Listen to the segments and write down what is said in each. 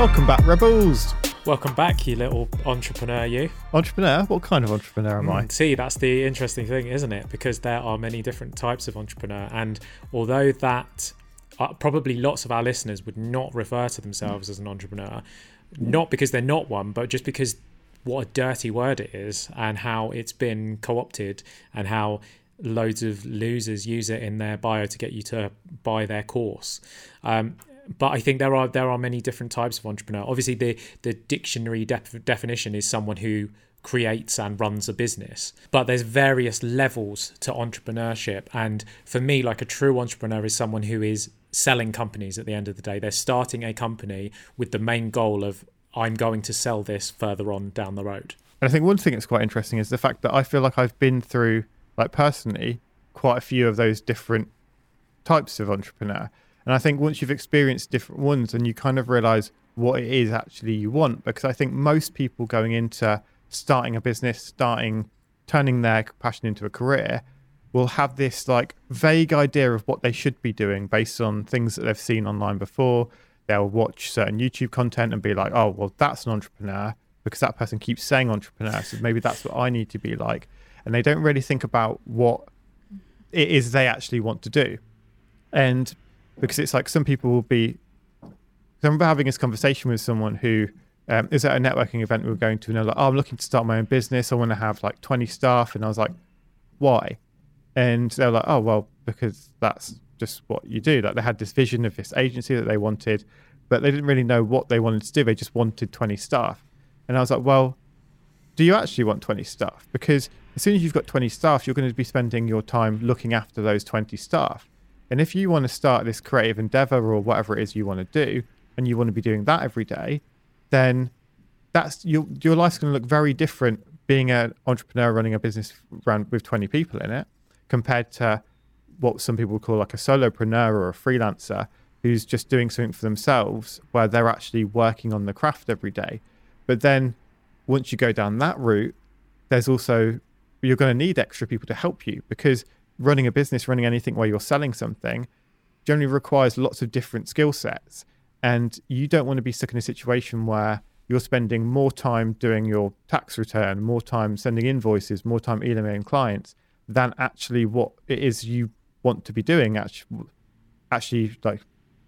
Welcome back, Rebels. Welcome back, you little entrepreneur, you. Entrepreneur? What kind of entrepreneur am I? Mm, See, that's the interesting thing, isn't it? Because there are many different types of entrepreneur. And although that uh, probably lots of our listeners would not refer to themselves as an entrepreneur, not because they're not one, but just because what a dirty word it is and how it's been co opted and how loads of losers use it in their bio to get you to buy their course. Um, but I think there are there are many different types of entrepreneur. Obviously, the the dictionary def- definition is someone who creates and runs a business. But there's various levels to entrepreneurship, and for me, like a true entrepreneur is someone who is selling companies. At the end of the day, they're starting a company with the main goal of I'm going to sell this further on down the road. And I think one thing that's quite interesting is the fact that I feel like I've been through, like personally, quite a few of those different types of entrepreneur. And I think once you've experienced different ones and you kind of realize what it is actually you want, because I think most people going into starting a business, starting, turning their passion into a career, will have this like vague idea of what they should be doing based on things that they've seen online before. They'll watch certain YouTube content and be like, oh, well, that's an entrepreneur because that person keeps saying entrepreneur. So maybe that's what I need to be like. And they don't really think about what it is they actually want to do. And because it's like some people will be. I remember having this conversation with someone who um, is at a networking event we were going to, and they're like, "Oh, I'm looking to start my own business. I want to have like 20 staff." And I was like, "Why?" And they're like, "Oh, well, because that's just what you do." Like they had this vision of this agency that they wanted, but they didn't really know what they wanted to do. They just wanted 20 staff. And I was like, "Well, do you actually want 20 staff? Because as soon as you've got 20 staff, you're going to be spending your time looking after those 20 staff." And if you want to start this creative endeavor or whatever it is you want to do, and you want to be doing that every day, then that's your your life's going to look very different being an entrepreneur running a business around with 20 people in it compared to what some people call like a solopreneur or a freelancer who's just doing something for themselves where they're actually working on the craft every day. But then once you go down that route, there's also you're going to need extra people to help you because running a business, running anything where you're selling something, generally requires lots of different skill sets. And you don't want to be stuck in a situation where you're spending more time doing your tax return, more time sending invoices, more time emailing clients than actually what it is you want to be doing. Actually, actually like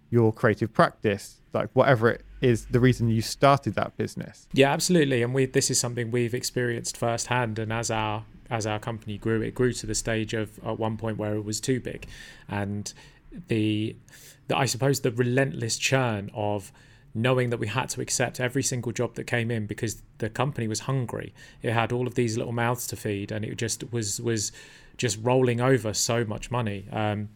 your creative practice, like whatever it is, the reason you started that business. Yeah, absolutely. And we this is something we've experienced firsthand. And as our as our company grew, it grew to the stage of at one point where it was too big, and the, the I suppose the relentless churn of knowing that we had to accept every single job that came in because the company was hungry. It had all of these little mouths to feed, and it just was was just rolling over so much money. Um,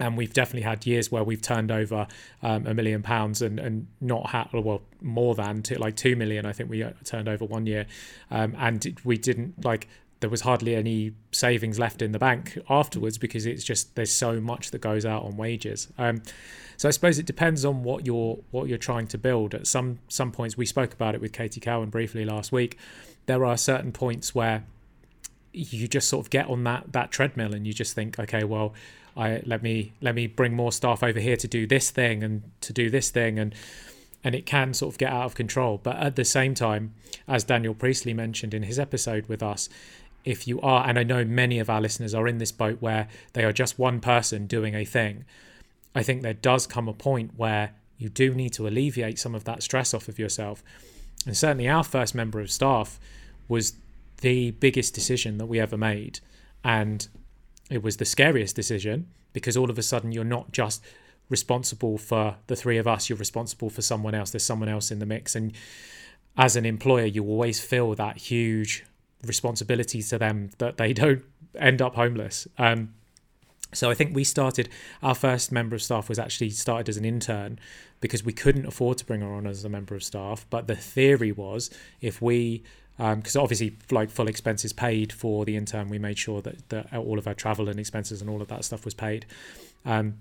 and we've definitely had years where we've turned over um, a million pounds and, and not had well more than like two million I think we uh, turned over one year um, and we didn't like there was hardly any savings left in the bank afterwards because it's just there's so much that goes out on wages. Um, so I suppose it depends on what you're what you're trying to build. At some some points we spoke about it with Katie Cowan briefly last week. There are certain points where you just sort of get on that that treadmill and you just think okay well I let me let me bring more staff over here to do this thing and to do this thing and and it can sort of get out of control. But at the same time, as Daniel Priestley mentioned in his episode with us, if you are, and I know many of our listeners are in this boat where they are just one person doing a thing, I think there does come a point where you do need to alleviate some of that stress off of yourself. And certainly, our first member of staff was the biggest decision that we ever made. And it was the scariest decision because all of a sudden you're not just responsible for the three of us you're responsible for someone else there's someone else in the mix and as an employer you always feel that huge responsibility to them that they don't end up homeless um, so I think we started our first member of staff was actually started as an intern because we couldn't afford to bring her on as a member of staff. But the theory was if we because um, obviously like full expenses paid for the intern we made sure that, that all of our travel and expenses and all of that stuff was paid um,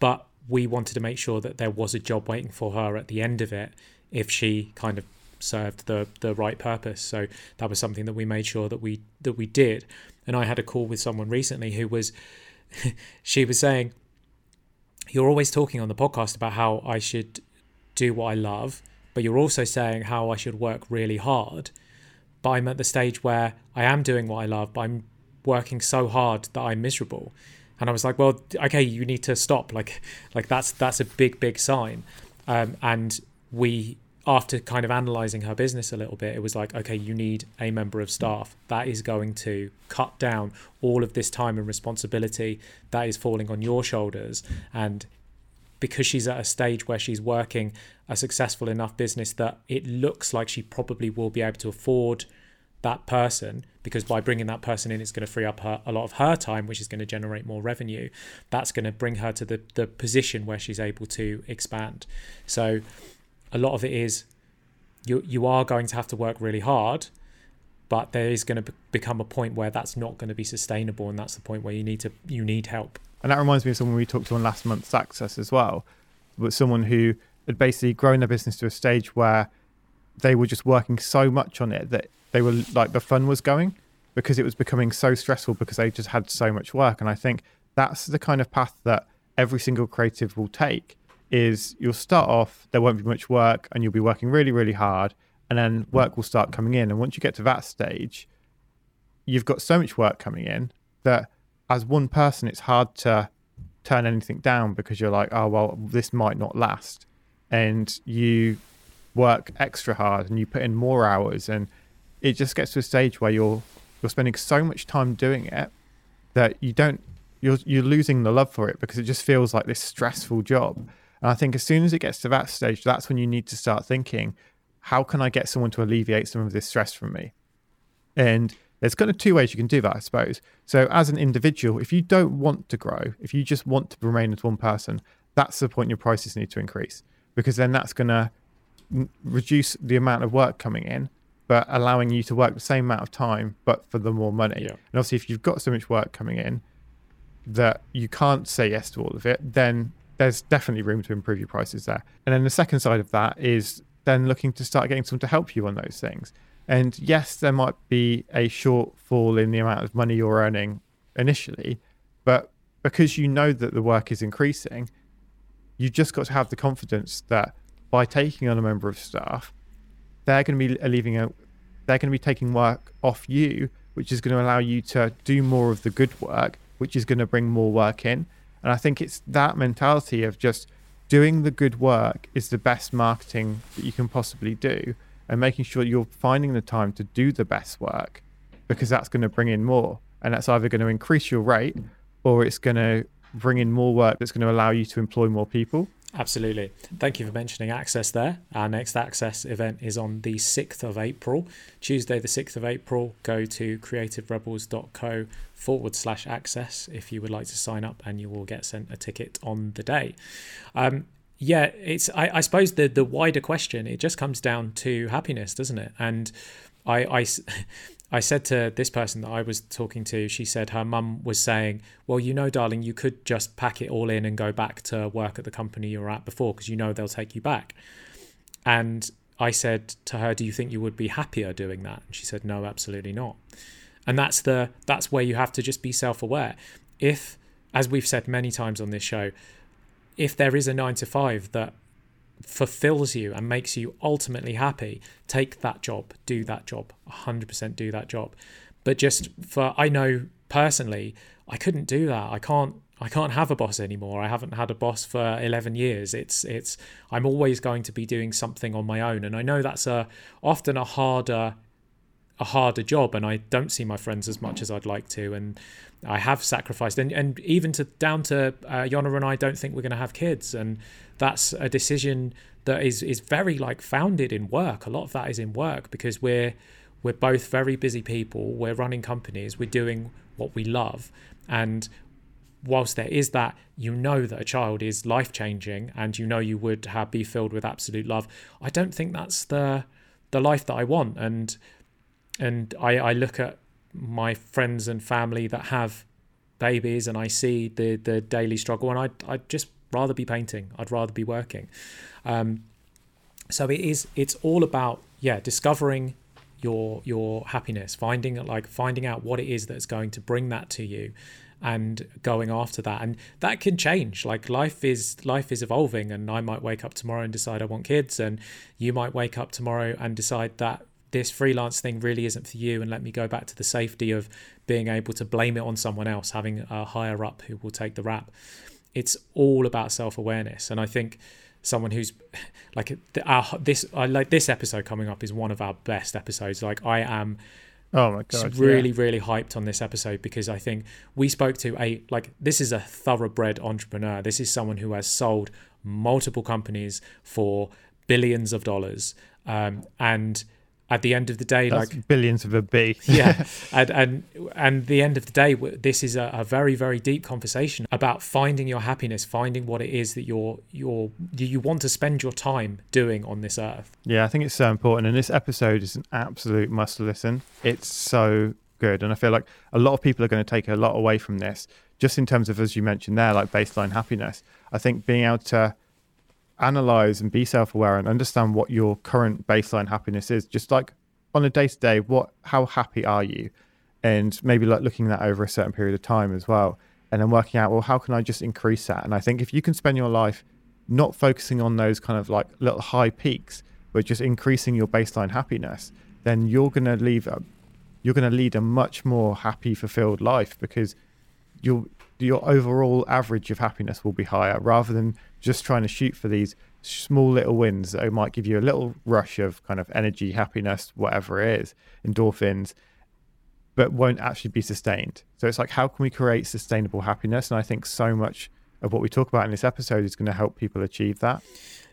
but we wanted to make sure that there was a job waiting for her at the end of it if she kind of served the the right purpose so that was something that we made sure that we that we did and i had a call with someone recently who was she was saying you're always talking on the podcast about how i should do what I love, but you're also saying how I should work really hard. But I'm at the stage where I am doing what I love, but I'm working so hard that I'm miserable. And I was like, well, okay, you need to stop. Like, like that's that's a big, big sign. Um, and we, after kind of analysing her business a little bit, it was like, okay, you need a member of staff that is going to cut down all of this time and responsibility that is falling on your shoulders. And because she's at a stage where she's working a successful enough business that it looks like she probably will be able to afford that person because by bringing that person in it's going to free up her, a lot of her time which is going to generate more revenue that's going to bring her to the, the position where she's able to expand so a lot of it is you you are going to have to work really hard but there is going to become a point where that's not going to be sustainable and that's the point where you need to you need help and that reminds me of someone we talked to on last month's access as well but someone who had basically grown their business to a stage where they were just working so much on it that they were like the fun was going because it was becoming so stressful because they just had so much work. And I think that's the kind of path that every single creative will take is you'll start off, there won't be much work and you'll be working really, really hard. And then work will start coming in. And once you get to that stage, you've got so much work coming in that as one person, it's hard to turn anything down because you're like, oh, well, this might not last. And you work extra hard and you put in more hours and it just gets to a stage where you're you're spending so much time doing it that you don't you're you're losing the love for it because it just feels like this stressful job. And I think as soon as it gets to that stage, that's when you need to start thinking, how can I get someone to alleviate some of this stress from me? And there's kind of two ways you can do that, I suppose. So as an individual, if you don't want to grow, if you just want to remain as one person, that's the point your prices need to increase because then that's going to reduce the amount of work coming in, but allowing you to work the same amount of time, but for the more money. Yeah. And obviously, if you've got so much work coming in that you can't say yes to all of it, then there's definitely room to improve your prices there. And then the second side of that is then looking to start getting someone to help you on those things. And yes, there might be a shortfall in the amount of money you're earning initially, but because you know that the work is increasing, you just got to have the confidence that by taking on a member of staff, they're going to be leaving out, they're going to be taking work off you, which is going to allow you to do more of the good work, which is going to bring more work in. And I think it's that mentality of just doing the good work is the best marketing that you can possibly do and making sure you're finding the time to do the best work because that's going to bring in more. And that's either going to increase your rate or it's going to bring in more work that's going to allow you to employ more people. Absolutely. Thank you for mentioning Access there. Our next Access event is on the 6th of April. Tuesday, the 6th of April, go to creativerebels.co forward slash access if you would like to sign up and you will get sent a ticket on the day. Um, yeah, it's I, I suppose the the wider question, it just comes down to happiness, doesn't it? And I, I I said to this person that I was talking to, she said her mum was saying, Well, you know, darling, you could just pack it all in and go back to work at the company you were at before because you know they'll take you back. And I said to her, Do you think you would be happier doing that? And she said, No, absolutely not. And that's the that's where you have to just be self-aware. If, as we've said many times on this show, if there is a nine to five that fulfills you and makes you ultimately happy, take that job, do that job, 100% do that job. But just for, I know personally, I couldn't do that. I can't. I can't have a boss anymore. I haven't had a boss for 11 years. It's it's I'm always going to be doing something on my own and I know that's a often a harder a harder job and I don't see my friends as much as I'd like to and I have sacrificed and, and even to down to uh, and I don't think we're going to have kids and that's a decision that is is very like founded in work. A lot of that is in work because we're we're both very busy people. We're running companies. We're doing what we love, and whilst there is that, you know that a child is life changing, and you know you would have be filled with absolute love. I don't think that's the the life that I want, and and I, I look at my friends and family that have babies, and I see the the daily struggle, and I I just rather be painting. I'd rather be working. Um, so it is. It's all about yeah, discovering your your happiness, finding like finding out what it is that's going to bring that to you, and going after that and that can change like life is life is evolving and i might wake up tomorrow and decide i want kids and you might wake up tomorrow and decide that this freelance thing really isn't for you and let me go back to the safety of being able to blame it on someone else having a higher up who will take the rap it's all about self-awareness and i think someone who's like our, this I like this episode coming up is one of our best episodes like i am Oh my god! Really, yeah. really hyped on this episode because I think we spoke to a like this is a thoroughbred entrepreneur. This is someone who has sold multiple companies for billions of dollars, um, and at the end of the day, That's like billions of a B. yeah, and and and the end of the day, this is a, a, very very deep conversation about finding your happiness, finding what it is that you're you're you want to spend your time doing on this earth. Yeah, I think it's so important, and this episode is an absolute must listen. It's so good, and I feel like a lot of people are going to take a lot away from this, just in terms of as you mentioned there, like baseline happiness. I think being able to analyze and be self-aware and understand what your current baseline happiness is. Just like on a day-to-day what how happy are you? And maybe like looking that over a certain period of time as well and then working out well how can i just increase that? And i think if you can spend your life not focusing on those kind of like little high peaks but just increasing your baseline happiness then you're going to leave a, you're going to lead a much more happy fulfilled life because your your overall average of happiness will be higher rather than just trying to shoot for these small little wins that might give you a little rush of kind of energy, happiness, whatever it is, endorphins, but won't actually be sustained. So it's like, how can we create sustainable happiness? And I think so much of what we talk about in this episode is going to help people achieve that.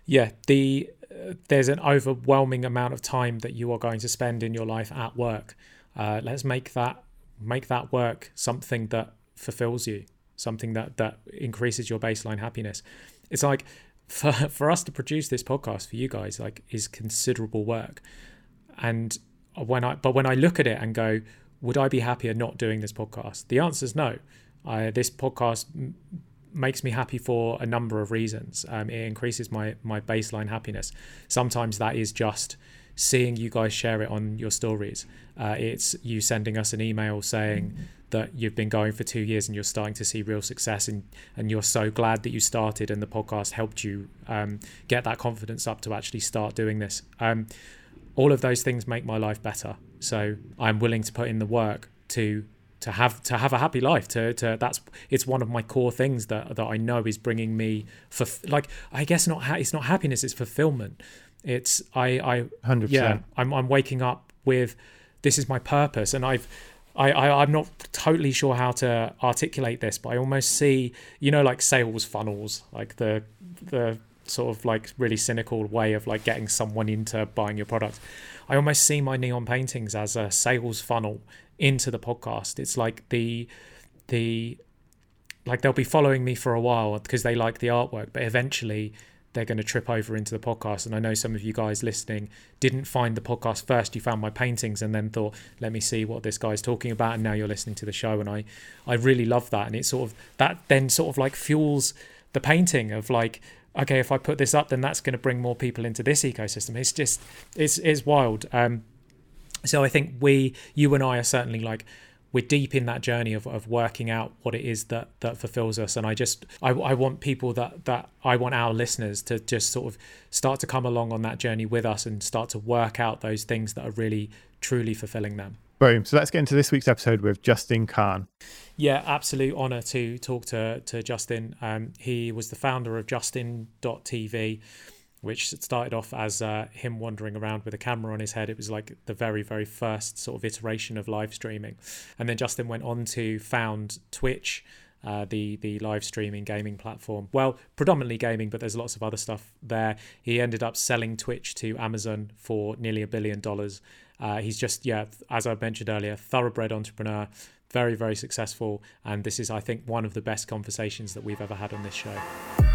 Yeah, the uh, there's an overwhelming amount of time that you are going to spend in your life at work. Uh, let's make that make that work something that fulfills you, something that that increases your baseline happiness. It's like for for us to produce this podcast for you guys like is considerable work. And when i but when i look at it and go would i be happier not doing this podcast? The answer is no. I, this podcast makes me happy for a number of reasons. Um, it increases my my baseline happiness. Sometimes that is just seeing you guys share it on your stories. Uh, it's you sending us an email saying that you've been going for two years and you're starting to see real success and and you're so glad that you started and the podcast helped you um, get that confidence up to actually start doing this. Um, all of those things make my life better. So i'm willing to put in the work to to have to have a happy life to to that's it's one of my core things that that I know is bringing me for like I guess not ha- it's not happiness it's fulfillment it's I I 100%. yeah I'm I'm waking up with this is my purpose and I've I, I I'm not totally sure how to articulate this, but I almost see you know like sales funnels, like the the sort of like really cynical way of like getting someone into buying your product. I almost see my neon paintings as a sales funnel into the podcast. It's like the the like they'll be following me for a while because they like the artwork, but eventually they're going to trip over into the podcast. And I know some of you guys listening didn't find the podcast first. You found my paintings and then thought, let me see what this guy's talking about. And now you're listening to the show. And I, I really love that. And it sort of, that then sort of like fuels the painting of like, okay, if I put this up, then that's going to bring more people into this ecosystem. It's just, it's, it's wild. Um, so I think we, you and I are certainly like, we're deep in that journey of, of working out what it is that that fulfills us. And i just I, I want people that that i want our listeners to just sort of start to come along on that journey with us and start to work out those things that are really truly fulfilling them. Boom. So let's get into this week's episode with justin kan yeah absolute honor to talk to to justin. Um, he was the founder of justin.tv which started off as uh, him wandering around with a camera on his head. It was like the very, very first sort of iteration of live streaming. And then Justin went on to found Twitch, uh, the the live streaming gaming platform. Well, predominantly gaming, but there's lots of other stuff there. He ended up selling Twitch to Amazon for nearly a billion dollars. Uh, he's just yeah, as I mentioned earlier, thoroughbred entrepreneur. Very, very successful. And this is, I think, one of the best conversations that we've ever had on this show.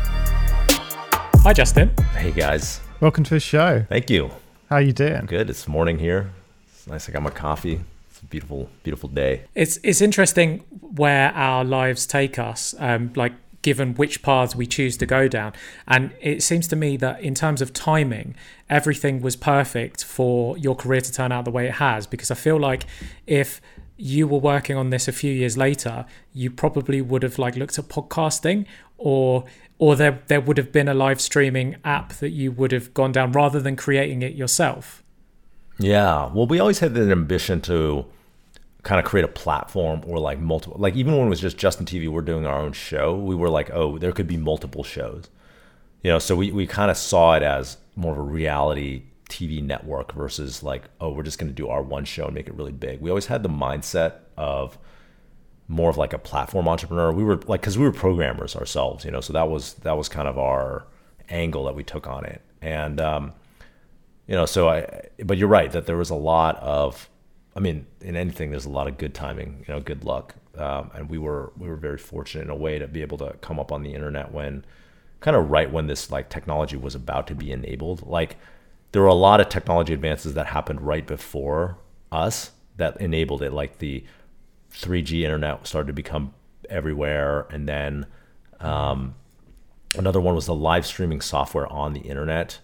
Hi, Justin. Hey guys. welcome to the show Thank you. how you doing Good. It's morning here. It's nice. I got my coffee. It's a beautiful, beautiful day. It's it's interesting where our lives take us, um, like given which paths we choose to go down. And it seems to me that in terms of timing, everything was perfect for your career to turn out the way it has. Because I feel like if you were working on this a few years later, you probably would have like looked at podcasting or or there there would have been a live streaming app that you would have gone down rather than creating it yourself. Yeah. Well, we always had the ambition to kind of create a platform or like multiple like even when it was just Justin TV, we're doing our own show, we were like, oh, there could be multiple shows. You know, so we, we kind of saw it as more of a reality TV network versus like, oh, we're just going to do our one show and make it really big. We always had the mindset of more of like a platform entrepreneur. We were like, because we were programmers ourselves, you know, so that was that was kind of our angle that we took on it. And um, you know, so I, but you're right that there was a lot of, I mean, in anything, there's a lot of good timing, you know, good luck. Um, and we were we were very fortunate in a way to be able to come up on the internet when, kind of right when this like technology was about to be enabled. Like there were a lot of technology advances that happened right before us that enabled it, like the 3G internet started to become everywhere, and then um, another one was the live streaming software on the internet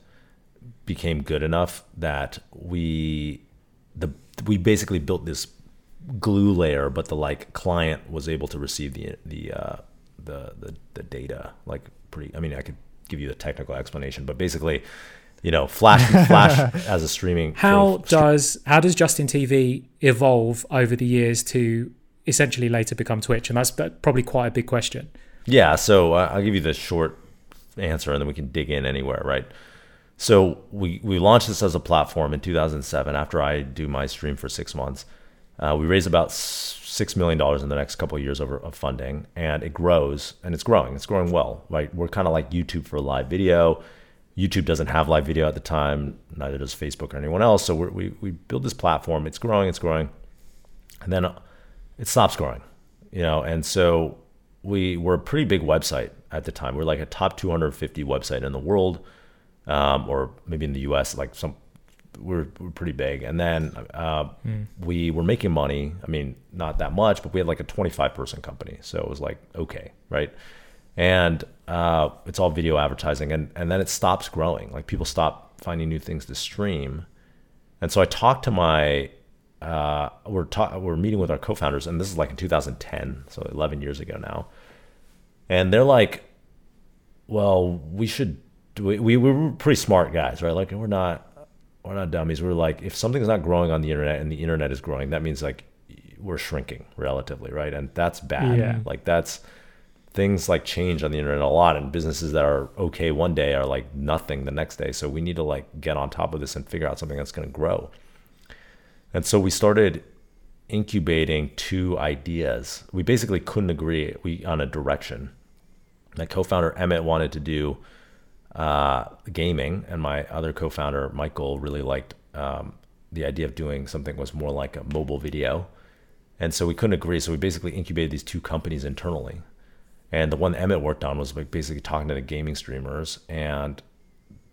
became good enough that we the we basically built this glue layer, but the like client was able to receive the the uh, the, the the data like pretty. I mean, I could give you the technical explanation, but basically, you know, Flash Flash as a streaming. How does how does Justin TV evolve over the years to essentially later become Twitch? And that's probably quite a big question. Yeah, so uh, I'll give you the short answer, and then we can dig in anywhere, right? So we we launched this as a platform in 2007. After I do my stream for six months, uh, we raised about six million dollars in the next couple of years over of funding, and it grows and it's growing. It's growing well, right? We're kind of like YouTube for live video. YouTube doesn't have live video at the time, neither does Facebook or anyone else. So we we build this platform. It's growing, it's growing, and then it stops growing, you know. And so we were a pretty big website at the time. We we're like a top 250 website in the world, um, or maybe in the U.S. Like some, we're, we're pretty big. And then uh, mm. we were making money. I mean, not that much, but we had like a 25 person company, so it was like okay, right? and uh, it's all video advertising and, and then it stops growing like people stop finding new things to stream and so i talked to my uh, we're, ta- we're meeting with our co-founders and this is like in 2010 so 11 years ago now. And they're like well we should do we, we, we're pretty smart guys right? Like we're not we're not dummies. We're like if something's not growing on the internet and the internet is growing that means like we're shrinking relatively right? And that's bad. Yeah. like that's things like change on the internet a lot and businesses that are okay one day are like nothing the next day. So we need to like get on top of this and figure out something that's going to grow and so we started incubating two ideas. We basically couldn't agree we on a direction. My co-founder emmett wanted to do uh, gaming and my other co-founder michael really liked um, the idea of doing something was more like a mobile video. And so we couldn't agree. So we basically incubated these two companies internally. And the one Emmett worked on was basically talking to the gaming streamers and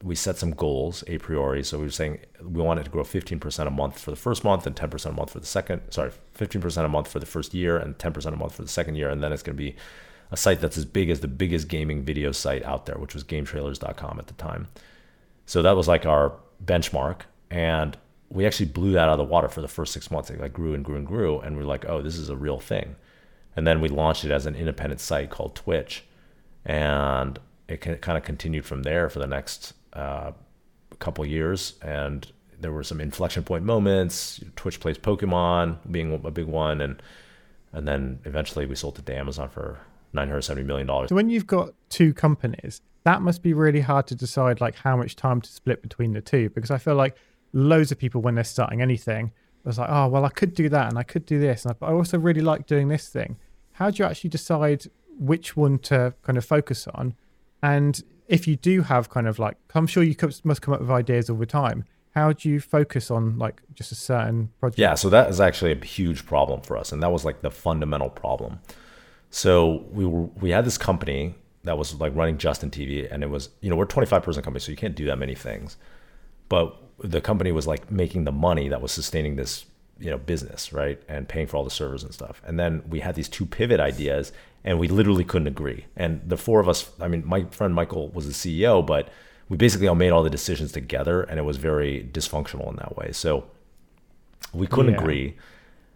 we set some goals a priori. So we were saying we wanted to grow 15% a month for the first month and 10% a month for the second, sorry, 15% a month for the first year and 10% a month for the second year. And then it's going to be a site that's as big as the biggest gaming video site out there, which was gametrailers.com at the time. So that was like our benchmark. And we actually blew that out of the water for the first six months. It like grew and grew and grew. And we are like, oh, this is a real thing. And then we launched it as an independent site called Twitch. And it kind of continued from there for the next uh, a couple years. And there were some inflection point moments. Twitch plays Pokemon being a big one. And, and then eventually we sold it to Amazon for $970 million. So when you've got two companies, that must be really hard to decide like how much time to split between the two because I feel like loads of people when they're starting anything was like, oh well, I could do that and I could do this, and I also really like doing this thing how do you actually decide which one to kind of focus on? And if you do have kind of like, I'm sure you must come up with ideas all the time. How do you focus on like just a certain project? Yeah, so that is actually a huge problem for us, and that was like the fundamental problem. So we were we had this company that was like running Justin TV, and it was you know we're a 25 person company, so you can't do that many things. But the company was like making the money that was sustaining this you know business right and paying for all the servers and stuff and then we had these two pivot ideas and we literally couldn't agree and the four of us i mean my friend michael was the ceo but we basically all made all the decisions together and it was very dysfunctional in that way so we couldn't yeah. agree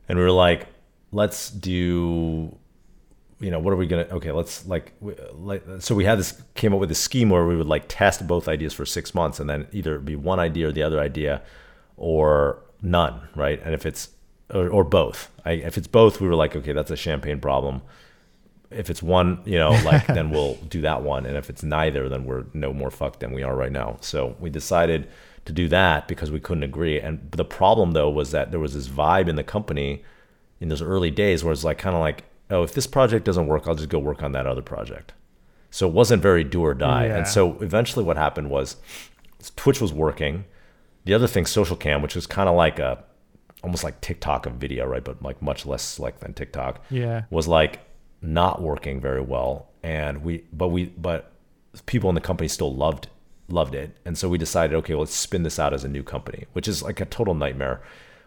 and we were like, let's do you know, what are we gonna? Okay, let's like, like, so we had this came up with a scheme where we would like test both ideas for six months, and then either be one idea or the other idea, or none, right? And if it's or, or both, I, if it's both, we were like, okay, that's a champagne problem. If it's one, you know, like then we'll do that one, and if it's neither, then we're no more fucked than we are right now. So we decided to do that because we couldn't agree. And the problem though was that there was this vibe in the company in those early days where it's like kind of like oh, if this project doesn't work, I'll just go work on that other project. So it wasn't very do or die. Yeah. And so eventually what happened was Twitch was working. The other thing, Socialcam, which was kind of like a almost like TikTok of video, right? But like much less select than TikTok. Yeah. Was like not working very well. And we but we but people in the company still loved loved it. And so we decided, okay, well, let's spin this out as a new company, which is like a total nightmare.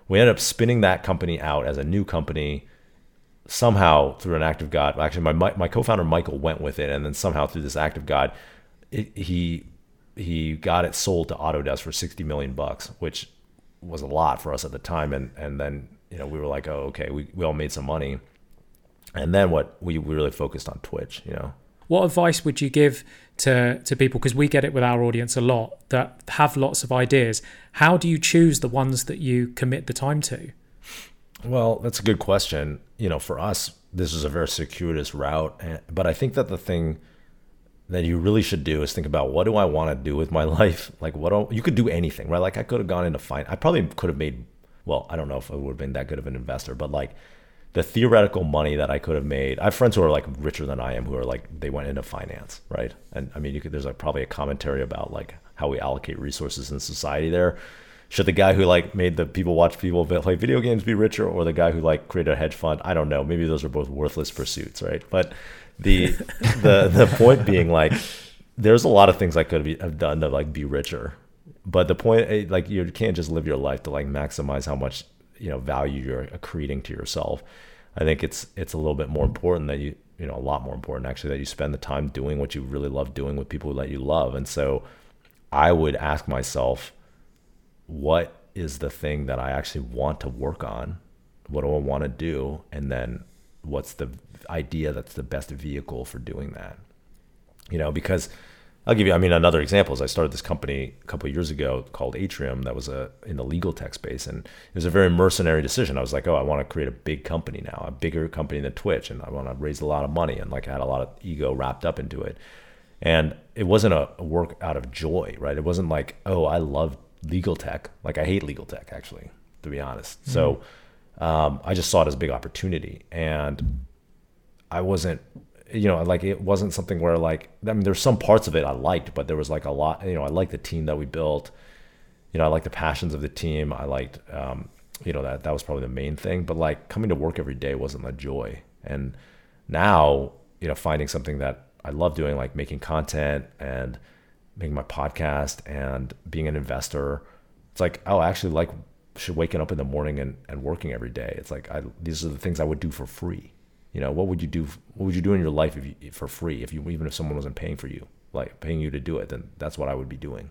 We ended up spinning that company out as a new company somehow through an act of God, actually my my co-founder Michael went with it, and then somehow through this act of God, it, he he got it sold to Autodesk for sixty million bucks, which was a lot for us at the time. And and then you know we were like, oh okay, we we all made some money, and then what we we really focused on Twitch, you know. What advice would you give to to people because we get it with our audience a lot that have lots of ideas? How do you choose the ones that you commit the time to? Well, that's a good question. You know, for us, this is a very circuitous route, eh, but I think that the thing that you really should do is think about what do I want to do with my life? Like, what do, you could do anything, right? Like, I could have gone into fine. I probably could have made. Well, I don't know if I would have been that good of an investor, but like the theoretical money that I could have made. I have friends who are like richer than I am, who are like they went into finance, right? And I mean, you could. There's like probably a commentary about like how we allocate resources in society there should the guy who like made the people watch people play video games be richer or the guy who like created a hedge fund i don't know maybe those are both worthless pursuits right but the the the point being like there's a lot of things i could have done to like be richer but the point eh, like you can't just live your life to like maximize how much you know value you're accreting uh, to yourself i think it's it's a little bit more important that you you know a lot more important actually that you spend the time doing what you really love doing with people that you love and so i would ask myself what is the thing that I actually want to work on? What do I want to do? And then what's the idea that's the best vehicle for doing that? You know, because I'll give you, I mean, another example is I started this company a couple years ago called Atrium that was a in the legal tech space, and it was a very mercenary decision. I was like, oh, I want to create a big company now, a bigger company than Twitch, and I want to raise a lot of money, and like I had a lot of ego wrapped up into it, and it wasn't a work out of joy, right? It wasn't like, oh, I love legal tech. Like I hate legal tech actually, to be honest. Mm-hmm. So um, I just saw it as a big opportunity, and I wasn't, you know, like it wasn't something where like I mean, there's some parts of it I liked, but there was like a lot, you know, I liked the team that we built. You know, I liked the passions of the team. I liked, um, you know, that that was probably the main thing. But like coming to work every day wasn't a joy, and now you know, finding something that I love doing, like making content and making my podcast and being an investor. It's like, oh, I actually like should waking up in the morning and, and working every day. It's like I, these are the things I would do for free. You know, what would you do? What would you do in your life if you, for free? If you even if someone wasn't paying for you, like paying you to do it, then that's what I would be doing.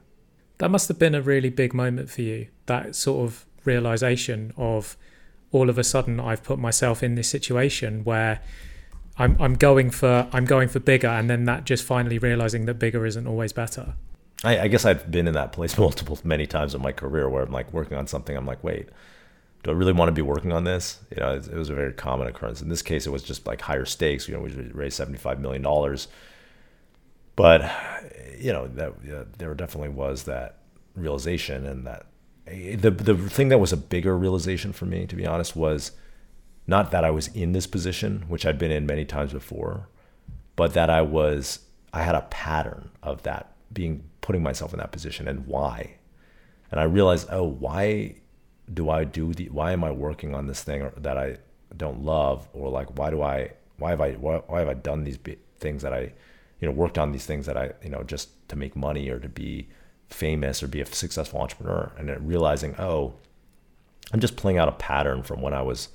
That must have been a really big moment for you. That sort of realization of all of a sudden I've put myself in this situation where I'm I'm going for I'm going for bigger, and then that just finally realizing that bigger isn't always better. I, I, guess I've been in that place multiple many times in my career where I'm like working on something. I'm like, wait, do I really want to be working on this? You know, it, it was a very common occurrence. In this case, it was just like higher stakes. You know, we raised seventy five million dollars, but you know that there definitely was that realization, and that eh, the the thing that was a bigger realization for me, to be honest, was not that I was in this position, which I'd been in many times before, but that I was I had a pattern of that being putting myself in that position and why. And I realized, oh, why do I do the why am I working on this thing that I don't love or like why do I why have I why, why have I done these things that I you know worked on these things that I you know just to make money or to be famous or be a successful entrepreneur and then realizing, oh, I'm just playing out a pattern from when I was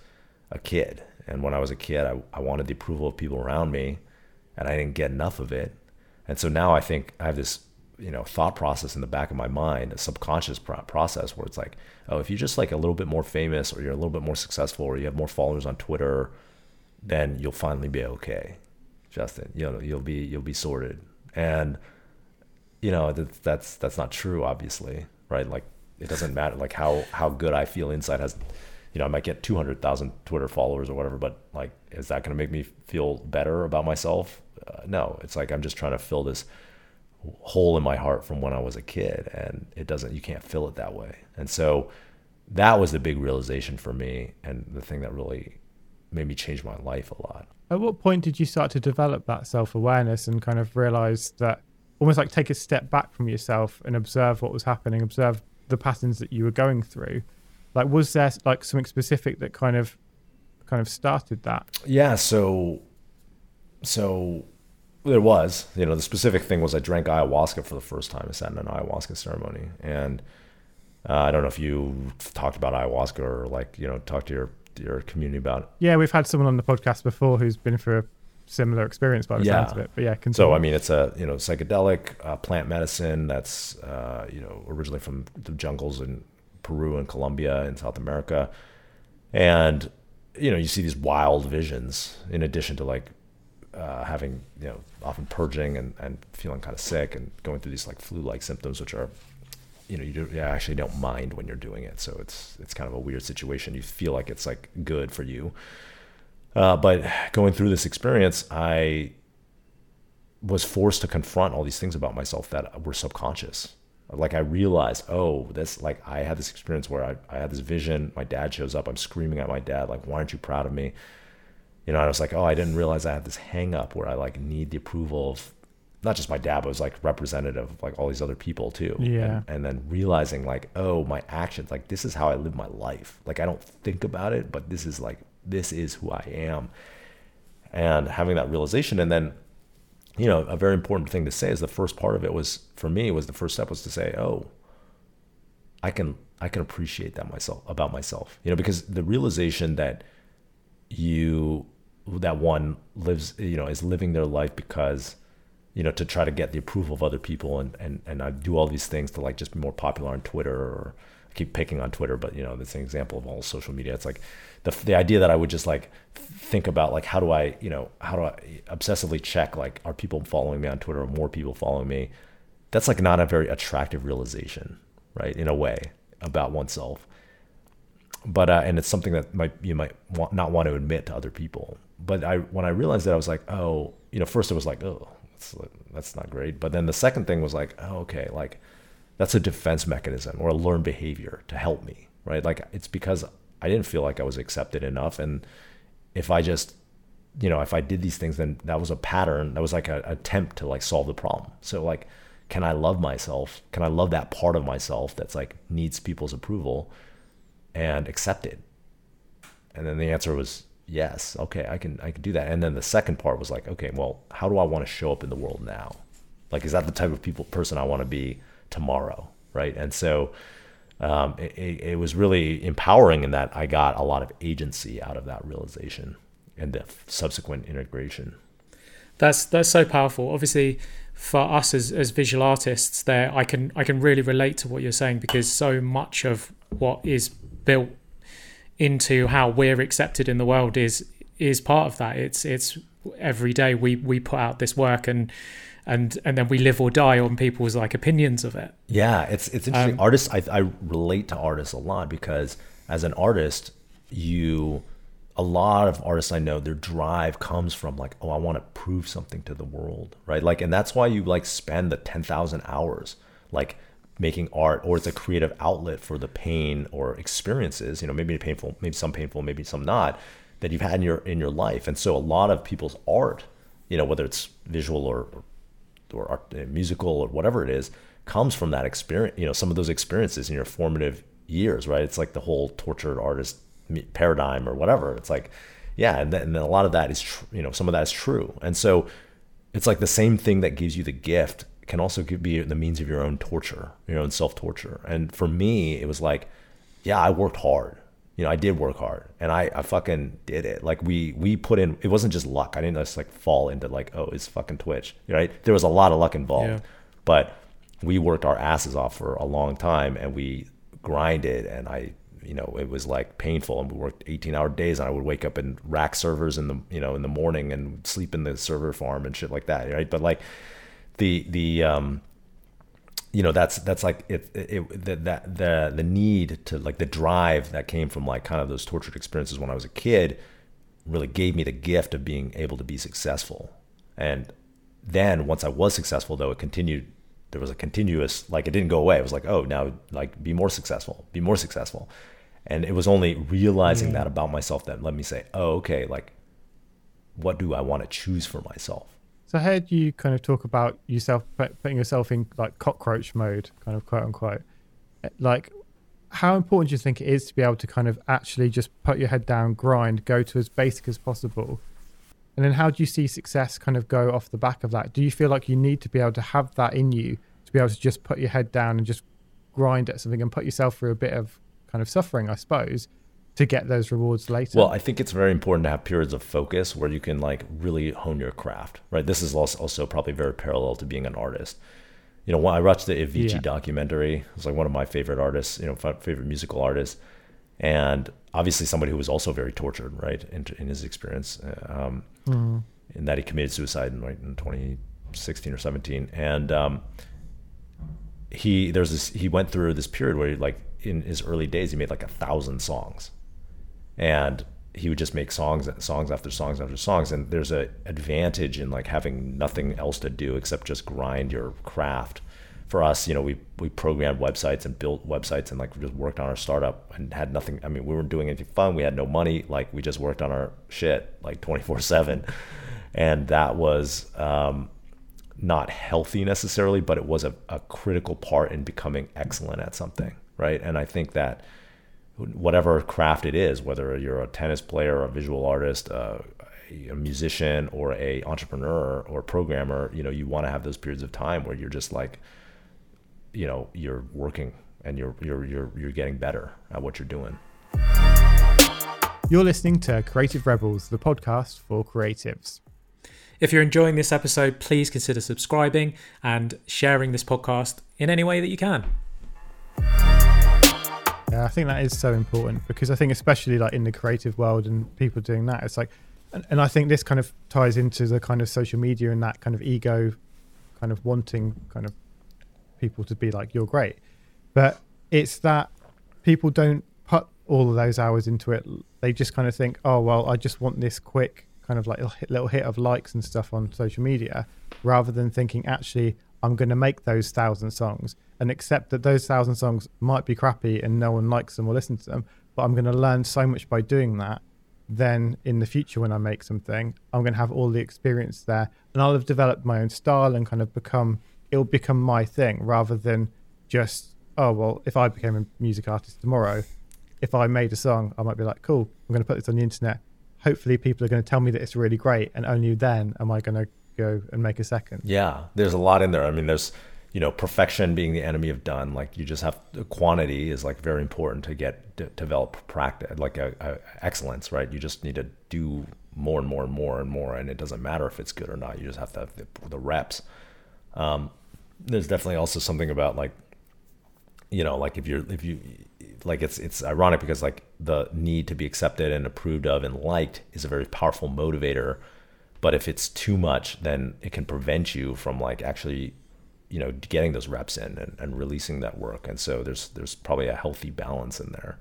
a kid. And when I was a kid, I, I wanted the approval of people around me, and I didn't get enough of it. And so now I think I have this you know thought process in the back of my mind, a subconscious process where it's like, oh, if you're just like a little bit more famous, or you're a little bit more successful, or you have more followers on Twitter, then you'll finally be okay, Justin. You know, you'll be you'll be sorted, and you know that's that's that's not true, obviously, right? Like it doesn't matter like how how good I feel inside has you know, I might get 200,000 Twitter followers or whatever, but like, is that going to make me feel better about myself? Uh, no, it's like I'm just trying to fill this hole in my heart from when I was a kid, and it doesn't, you can't fill it that way. And so that was the big realization for me, and the thing that really made me change my life a lot. At what point did you start to develop that self awareness and kind of realize that almost like take a step back from yourself and observe what was happening, observe the patterns that you were going through? Like, was there like something specific that kind of kind of started that? Yeah. So, so there was, you know, the specific thing was I drank ayahuasca for the first time. I sat in an ayahuasca ceremony, and uh, I don't know if you talked about ayahuasca or like you know talked to your your community about it. Yeah, we've had someone on the podcast before who's been through a similar experience by the yeah. sounds of it. But yeah, continue. so I mean, it's a you know psychedelic uh, plant medicine that's uh, you know originally from the jungles in Peru and Colombia and South America, and you know you see these wild visions in addition to like uh, having you know often purging and, and feeling kind of sick and going through these like flu-like symptoms, which are you know you, do, you actually don't mind when you're doing it. So it's it's kind of a weird situation. You feel like it's like good for you, uh, but going through this experience, I was forced to confront all these things about myself that were subconscious like I realized, oh, this like I had this experience where I, I had this vision. My dad shows up. I'm screaming at my dad, like, why aren't you proud of me? You know, I was like, oh, I didn't realize I had this hang up where I like need the approval of not just my dad, but it was like representative of like all these other people too. Yeah. And, and then realizing like, oh, my actions, like this is how I live my life. Like I don't think about it, but this is like this is who I am. And having that realization and then you know, a very important thing to say is the first part of it was for me was the first step was to say, oh, I can I can appreciate that myself about myself. You know, because the realization that you that one lives, you know, is living their life because you know to try to get the approval of other people and and and I do all these things to like just be more popular on Twitter or I keep picking on Twitter, but you know, that's an example of all social media. It's like the the idea that I would just like think about like how do I, you know, how do I obsessively check like are people following me on Twitter or more people following me? That's like not a very attractive realization, right? In a way about oneself. But uh, and it's something that might you might want, not want to admit to other people. But I when I realized that I was like, oh, you know, first it was like, oh, that's that's not great. But then the second thing was like, oh, okay, like that's a defense mechanism or a learned behavior to help me, right? Like it's because I didn't feel like I was accepted enough. And if I just, you know, if I did these things, then that was a pattern. That was like an attempt to like solve the problem. So like, can I love myself? Can I love that part of myself that's like needs people's approval and accepted? And then the answer was yes. Okay, I can I can do that. And then the second part was like, okay, well, how do I want to show up in the world now? Like, is that the type of people person I want to be? tomorrow, right? And so um, it, it, was really empowering in that I got a lot of agency out of that realization and the subsequent integration. That's that's so powerful. Obviously, for us as, as visual artists, there I can I can really relate to what you're saying because so much of what is built into how we're accepted in the world is is part of that. It's it's every day we we put out this work and and and then we live or die on people's like opinions of it. Yeah, it's it's interesting. Um, artists, I, I relate to artists a lot because as an artist, you a lot of artists I know, their drive comes from like, oh, I want to prove something to the world, right? Like, and that's why you like spend the ten thousand hours like making art, or it's a creative outlet for the pain or experiences. You know, maybe painful, maybe some painful, maybe some not that you've had in your in your life. And so a lot of people's art, you know, whether it's visual or, or art, uh, musical or whatever it is comes from that experience you know some of those experiences in your formative years right it's like the whole tortured artist paradigm or whatever it's like yeah and then, and then a lot of that is tr- you know some of that is true and so it's like the same thing that gives you the gift can also give, be the means of your own torture your own self-torture and for me it was like yeah i worked hard you know, I did work hard and I, I fucking did it. Like we, we put in, it wasn't just luck. I didn't just like fall into like, oh, it's fucking Twitch, right? There was a lot of luck involved, yeah. but we worked our asses off for a long time and we grinded and I you know it was like painful and we worked 18 hour days and I would wake up and rack servers in the you know in the morning and sleep in the server farm and shit like that right but like the the um you know that's that's like it, it, it the, that the the need to like the drive that came from like kind of those tortured experiences when I was a kid really gave me the gift of being able to be successful. And then once I was successful though it continued there was a continuous like it didn't go away. It was like oh now like be more successful be more successful. And it was only realizing Yeah. that about myself that let me say oh okay like what do I want to choose for myself So I heard you kind of talk about yourself putting yourself in like cockroach mode, kind of quote unquote. Uh, like, how important do you think it is to be able to kind of actually just put your head down, grind, go to as basic as possible? And then how do you see success kind of go off the back of that? Do you feel like you need to be able to have that in you to be able to just put your head down and just grind at something and put yourself through a bit of kind of suffering, I suppose, to get those rewards later? Well, I think it's very important to have periods of focus where you can like really hone your craft, right? This is also probably very parallel to being an artist. You know, when I watched the Avicii Yeah. documentary, it's like one of my favorite artists, you know, fa- favorite musical artists, and obviously somebody who was also very tortured, right, in, in his experience, uh, um, Mm. in that he committed suicide in, right, in 2016 or 17, and um, he there's this he went through this period where he, like in his early days he made like a thousand songs and he would just make songs and songs after songs after songs. And there's a advantage in like having nothing else to do except just grind your craft. For us you know we we programmed websites and built websites and like just worked on our startup and had nothing i mean we weren't doing anything fun. We had no money. Like we just worked on our shit like 24 7 and that was um not healthy necessarily, but it was a, a critical part in becoming excellent at something, right? And I think that whatever craft it is, whether you're a tennis player, a visual artist, uh, a musician, or a entrepreneur or programmer, you know, you want to have those periods of time where you're just like, you know, you're working and you're you're you're you're getting better at what you're doing. You're listening to Creative Rebels, the podcast for creatives. If you're enjoying this episode, please consider subscribing and sharing this podcast in any way that you can. Yeah, I think that is so important because I think, especially like in the creative world and people doing that, it's like, and, and I think this kind of ties into the kind of social media and that kind of ego, kind of wanting kind of people to be like, you're great. But it's that people don't put all of those hours into it. They just kind of think, oh, well, I just want this quick kind of like little hit- little hit of likes and stuff on social media rather than thinking, actually, I'm going to make those thousand songs and accept that those thousand songs might be crappy and no one likes them or listens to them, but I'm going to learn so much by doing that. Then in the future, when I make something, I'm going to have all the experience there and I'll have developed my own style and kind of become, it'll become my thing rather than just, oh, well, if I became a music artist tomorrow, if I made a song, I might be like, cool, I'm going to put this on the internet. Hopefully, people are going to tell me that it's really great, and only then am I going to go and make a second. Yeah, there's a lot in there. I mean, there's you know perfection being the enemy of done. Like you just have quantity is like very important to get to develop practice, like a, a excellence, right? You just need to do more and more and more and more, and it doesn't matter if it's good or not. You just have to have the, the reps. Um, there's definitely also something about like you know like if you're if you like it's it's ironic because like the need to be accepted and approved of and liked is a very powerful motivator but if it's too much then it can prevent you from like actually you know getting those reps in and, and releasing that work. And so there's there's probably a healthy balance in there.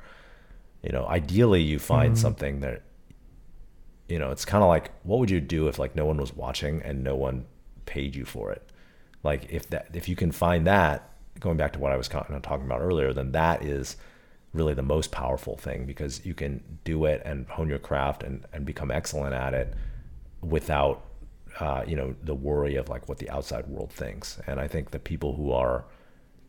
You know ideally you find mm-hmm. something that you know it's kind of like what would you do if like no one was watching and no one paid you for it? Like if that if you can find that going back to what i was kind of talking about earlier then that is really the most powerful thing because you can do it and hone your craft and, and become excellent at it without uh, you know the worry of like what the outside world thinks and i think the people who are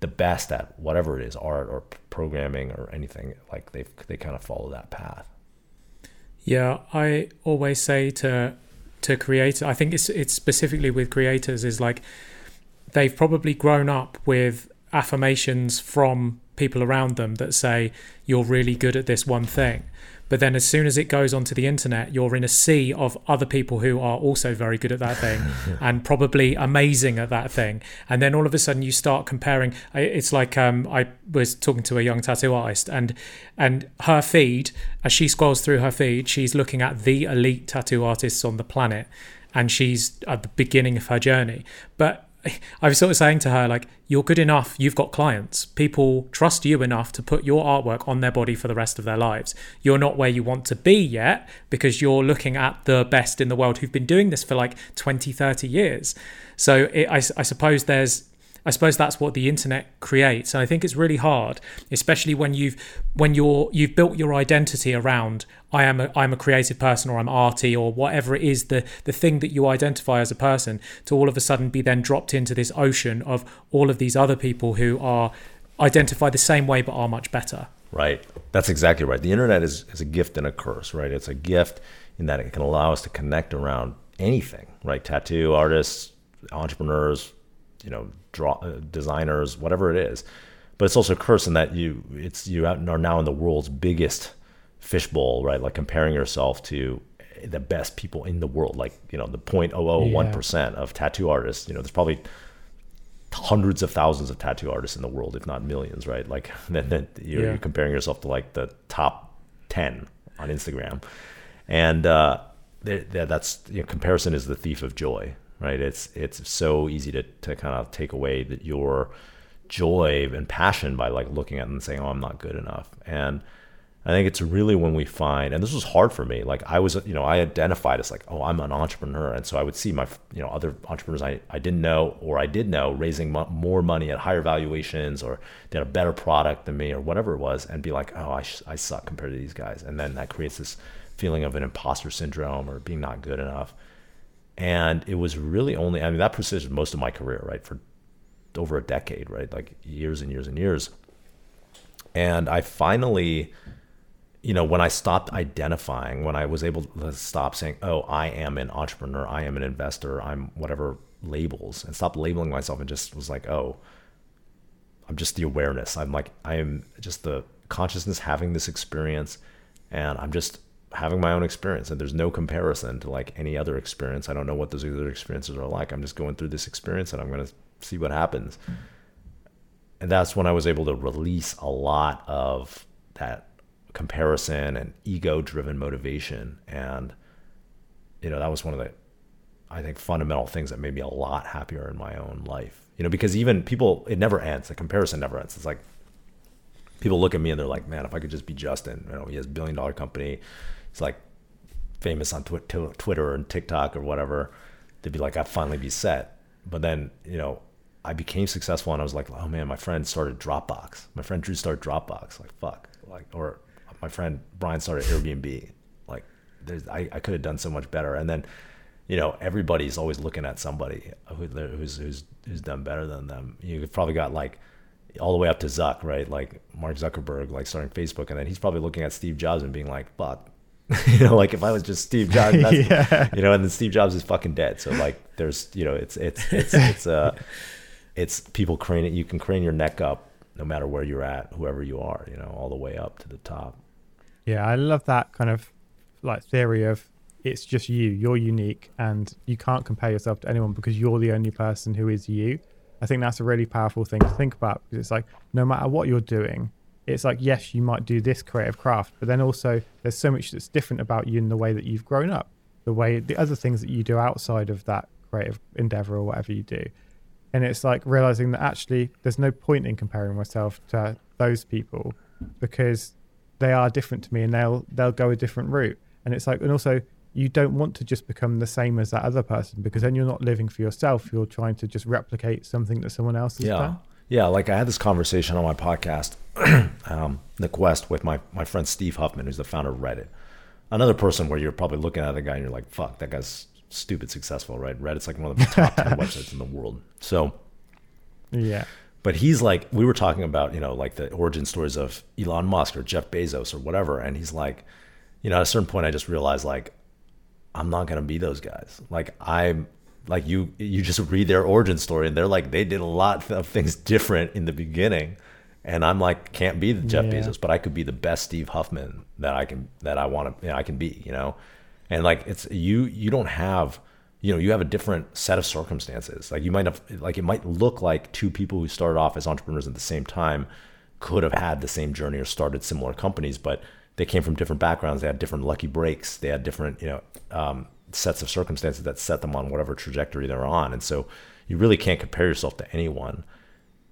the best at whatever it is art or programming or anything like they they kind of follow that path Yeah, I always say to to creators, I think it's it's specifically with creators is like they've probably grown up with affirmations from people around them that say you're really good at this one thing. But then as soon as it goes onto the internet, you're in a sea of other people who are also very good at that thing and probably amazing at that thing. And then all of a sudden you start comparing. It's like um, I was talking to a young tattoo artist, and and her feed, as she scrolls through her feed, she's looking at the elite tattoo artists on the planet, and she's at the beginning of her journey. But I was sort of saying to her, like, you're good enough, you've got clients. People trust you enough to put your artwork on their body for the rest of their lives. You're not where you want to be yet because you're looking at the best in the world who've been doing this for like 20, 30 years. So it, I, I suppose there's I suppose that's what the internet creates, and I think it's really hard, especially when you've when you're you've built your identity around I am a I'm a creative person or I'm arty or whatever it is the the thing that you identify as a person to all of a sudden be then dropped into this ocean of all of these other people who are identify the same way but are much better. Right. That's exactly right. The internet is, is a gift and a curse, right? It's a gift in that it can allow us to connect around anything, right? Tattoo artists, entrepreneurs, you know, draw uh, designers, whatever it is. But it's also a curse in that you it's you are now in the world's biggest fishbowl, right? Like comparing yourself to the best people in the world, like you know the 0.001 percent yeah. of tattoo artists. You know, there's probably hundreds of thousands of tattoo artists in the world, if not millions, right? Like then, then you're, yeah. you're, comparing yourself to like the top ten on Instagram, and uh, that's you know, comparison is the thief of joy, right? It's it's so easy to to kind of take away that your joy and passion by like looking at them and saying, "Oh, I'm not good enough." And I think it's really when we find, and this was hard for me. Like I was, you know, I identified as like, oh, I'm an entrepreneur, and so I would see my, you know, other entrepreneurs I, I didn't know or I did know raising more money at higher valuations or they had a better product than me or whatever it was, and be like, oh, I, I suck compared to these guys, and then that creates this feeling of an imposter syndrome or being not good enough. And it was really only, I mean, that persisted most of my career, right? For over a decade, right? Like years and years and years. And I finally, you know, when I stopped identifying, when I was able to stop saying, oh, I am an entrepreneur, I am an investor, I'm whatever labels, and stop labeling myself and just was like, oh, I'm just the awareness. I'm like, I am just the consciousness having this experience, and I'm just having my own experience and there's no comparison to like any other experience. I don't know what those other experiences are like. I'm just going through this experience and I'm going to see what happens. And that's when I was able to release a lot of that comparison and ego driven motivation. And, you know, that was one of the, I think, fundamental things that made me a lot happier in my own life. You know, because even people, it never ends. The comparison never ends. It's like people look at me and they're like, man, if I could just be Justin, you know, he has a billion dollar company it's like famous on tw- Twitter and TikTok or whatever, they'd be like, I'd finally be set. But then, you know, I became successful and I was like, oh man, my friend started Dropbox. My friend Drew started Dropbox. Like, fuck. Like, or my friend Brian started Airbnb. Like, there's, I, I could have done so much better. And then, you know, everybody's always looking at somebody who, who's, who's, who's done better than them. You've probably got like, all the way up to Zuck, right? Like Mark Zuckerberg, like starting Facebook, and then he's probably looking at Steve Jobs and being like, "Fuck, you know, like if I was just Steve Jobs, yeah. you know, and then Steve Jobs is fucking dead. So like, there's, you know, it's it's it's it's uh, it's people crane it. You can crane your neck up no matter where you're at, whoever you are, you know, all the way up to the top. Yeah, I love that kind of like theory of it's just you. You're unique, and you can't compare yourself to anyone because you're the only person who is you. I think that's a really powerful thing to think about because it's like no matter what you're doing, it's like yes you might do this creative craft but then also there's so much that's different about you in the way that you've grown up the way the other things that you do outside of that creative endeavor or whatever you do. And it's like realizing that actually there's no point in comparing myself to those people because they are different to me and they'll they'll go a different route. And it's like and also you don't want to just become the same as that other person because then you're not living for yourself. You're trying to just replicate something that someone else has yeah. done yeah, like I had this conversation on my podcast, um, The Quest, with my, my friend Steve Huffman, who's the founder of Reddit. Another person where you're probably looking at the guy and you're like, fuck, that guy's stupid successful, right? Reddit's like one of the top 10 websites in the world. So, yeah. But he's like, we were talking about, you know, like the origin stories of Elon Musk or Jeff Bezos or whatever. And he's like, you know, at a certain point, I just realized, like, I'm not going to be those guys. Like, I'm like you you just read their origin story and they're like they did a lot of things different in the beginning. And I'm like can't be the Jeff Yeah. Bezos, but I could be the best Steve Huffman that I can that I want to you know, I can be, you know, and like it's you you don't have you know you have a different set of circumstances. Like you might have like it might look like two people who started off as entrepreneurs at the same time could have had the same journey or started similar companies but they came from different backgrounds. They had different lucky breaks. They had different you know um, sets of circumstances that set them on whatever trajectory they're on. And so you really can't compare yourself to anyone.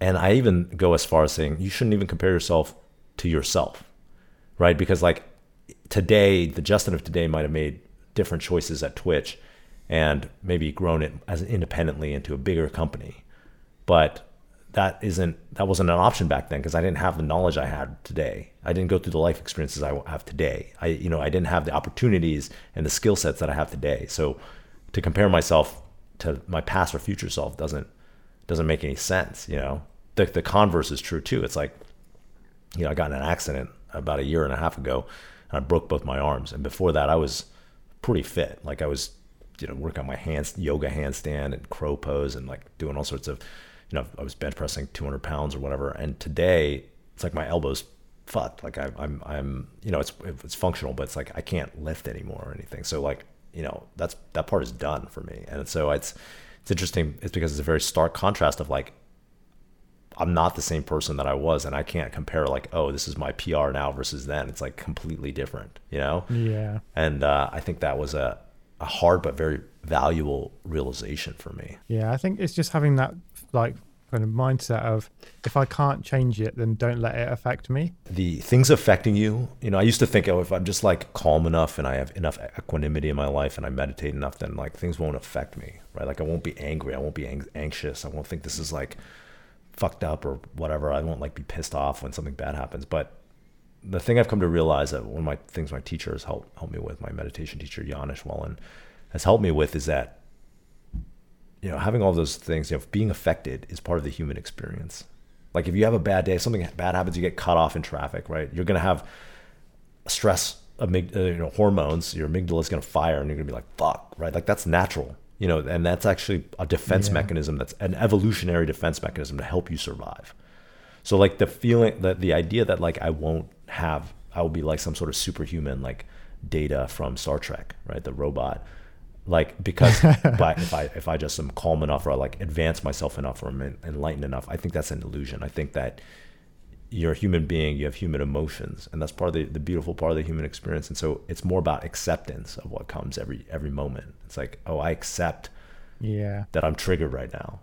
And i even go as far as saying you shouldn't even compare yourself to yourself right? Because like today the justin of today might have made different choices at twitch and maybe grown it as independently into a bigger company. But that isn't that wasn't an option back then because i didn't have the knowledge i had today. I didn't go through the life experiences i have today. I you know i didn't have the opportunities and the skill sets that i have today. So to compare myself to my past or future self doesn't doesn't make any sense you know? The, the converse is true too. It's like you know i got in an accident about a year and a half ago and i broke both my arms. And before that i was pretty fit. Like i was you know working on my hands yoga handstand and crow pose and like doing all sorts of you know i was bench pressing 200 pounds or whatever and today it's like my elbows fucked like I, i'm i'm you know it's it's functional but it's like i can't lift anymore or anything so like you know that's that part is done for me and so it's it's interesting it's because it's a very stark contrast of like I'm not the same person that I was, and I can't compare like, oh, this is my PR now versus then. It's like completely different, you know. Yeah. And uh, I think that was a, a hard but very valuable realization for me. Yeah, I think it's just having that like kind of mindset of if I can't change it, then don't let it affect me. The things affecting you, you know, I used to think, oh, if I'm just like calm enough and I have enough equanimity in my life and I meditate enough, then like things won't affect me, right? Like I won't be angry, I won't be ang- anxious, I won't think this is like fucked up or whatever. I won't like be pissed off when something bad happens. But the thing I've come to realize that one of my things my teacher has helped helped me with, my meditation teacher Janish Wallen, has helped me with is that you know having all those things, you know, being affected is part of the human experience. Like if you have a bad day, something bad happens, you get cut off in traffic, right? You're gonna have stress, amyg- uh, you know, hormones. Your amygdala is gonna fire, and you're gonna be like, "Fuck," right? Like that's natural you know and that's actually a defense Yeah. mechanism that's an evolutionary defense mechanism to help you survive so like the feeling that the idea that like i won't have i will be like some sort of superhuman like data from star trek right the robot like because but if i if i just am calm enough or I like advance myself enough or i'm enlightened enough i think that's an illusion. I think that you're a human being you have human emotions and that's part of the, the beautiful part of the human experience. And so it's more about acceptance of what comes every every moment. It's like oh i accept Yeah. that i'm triggered right now.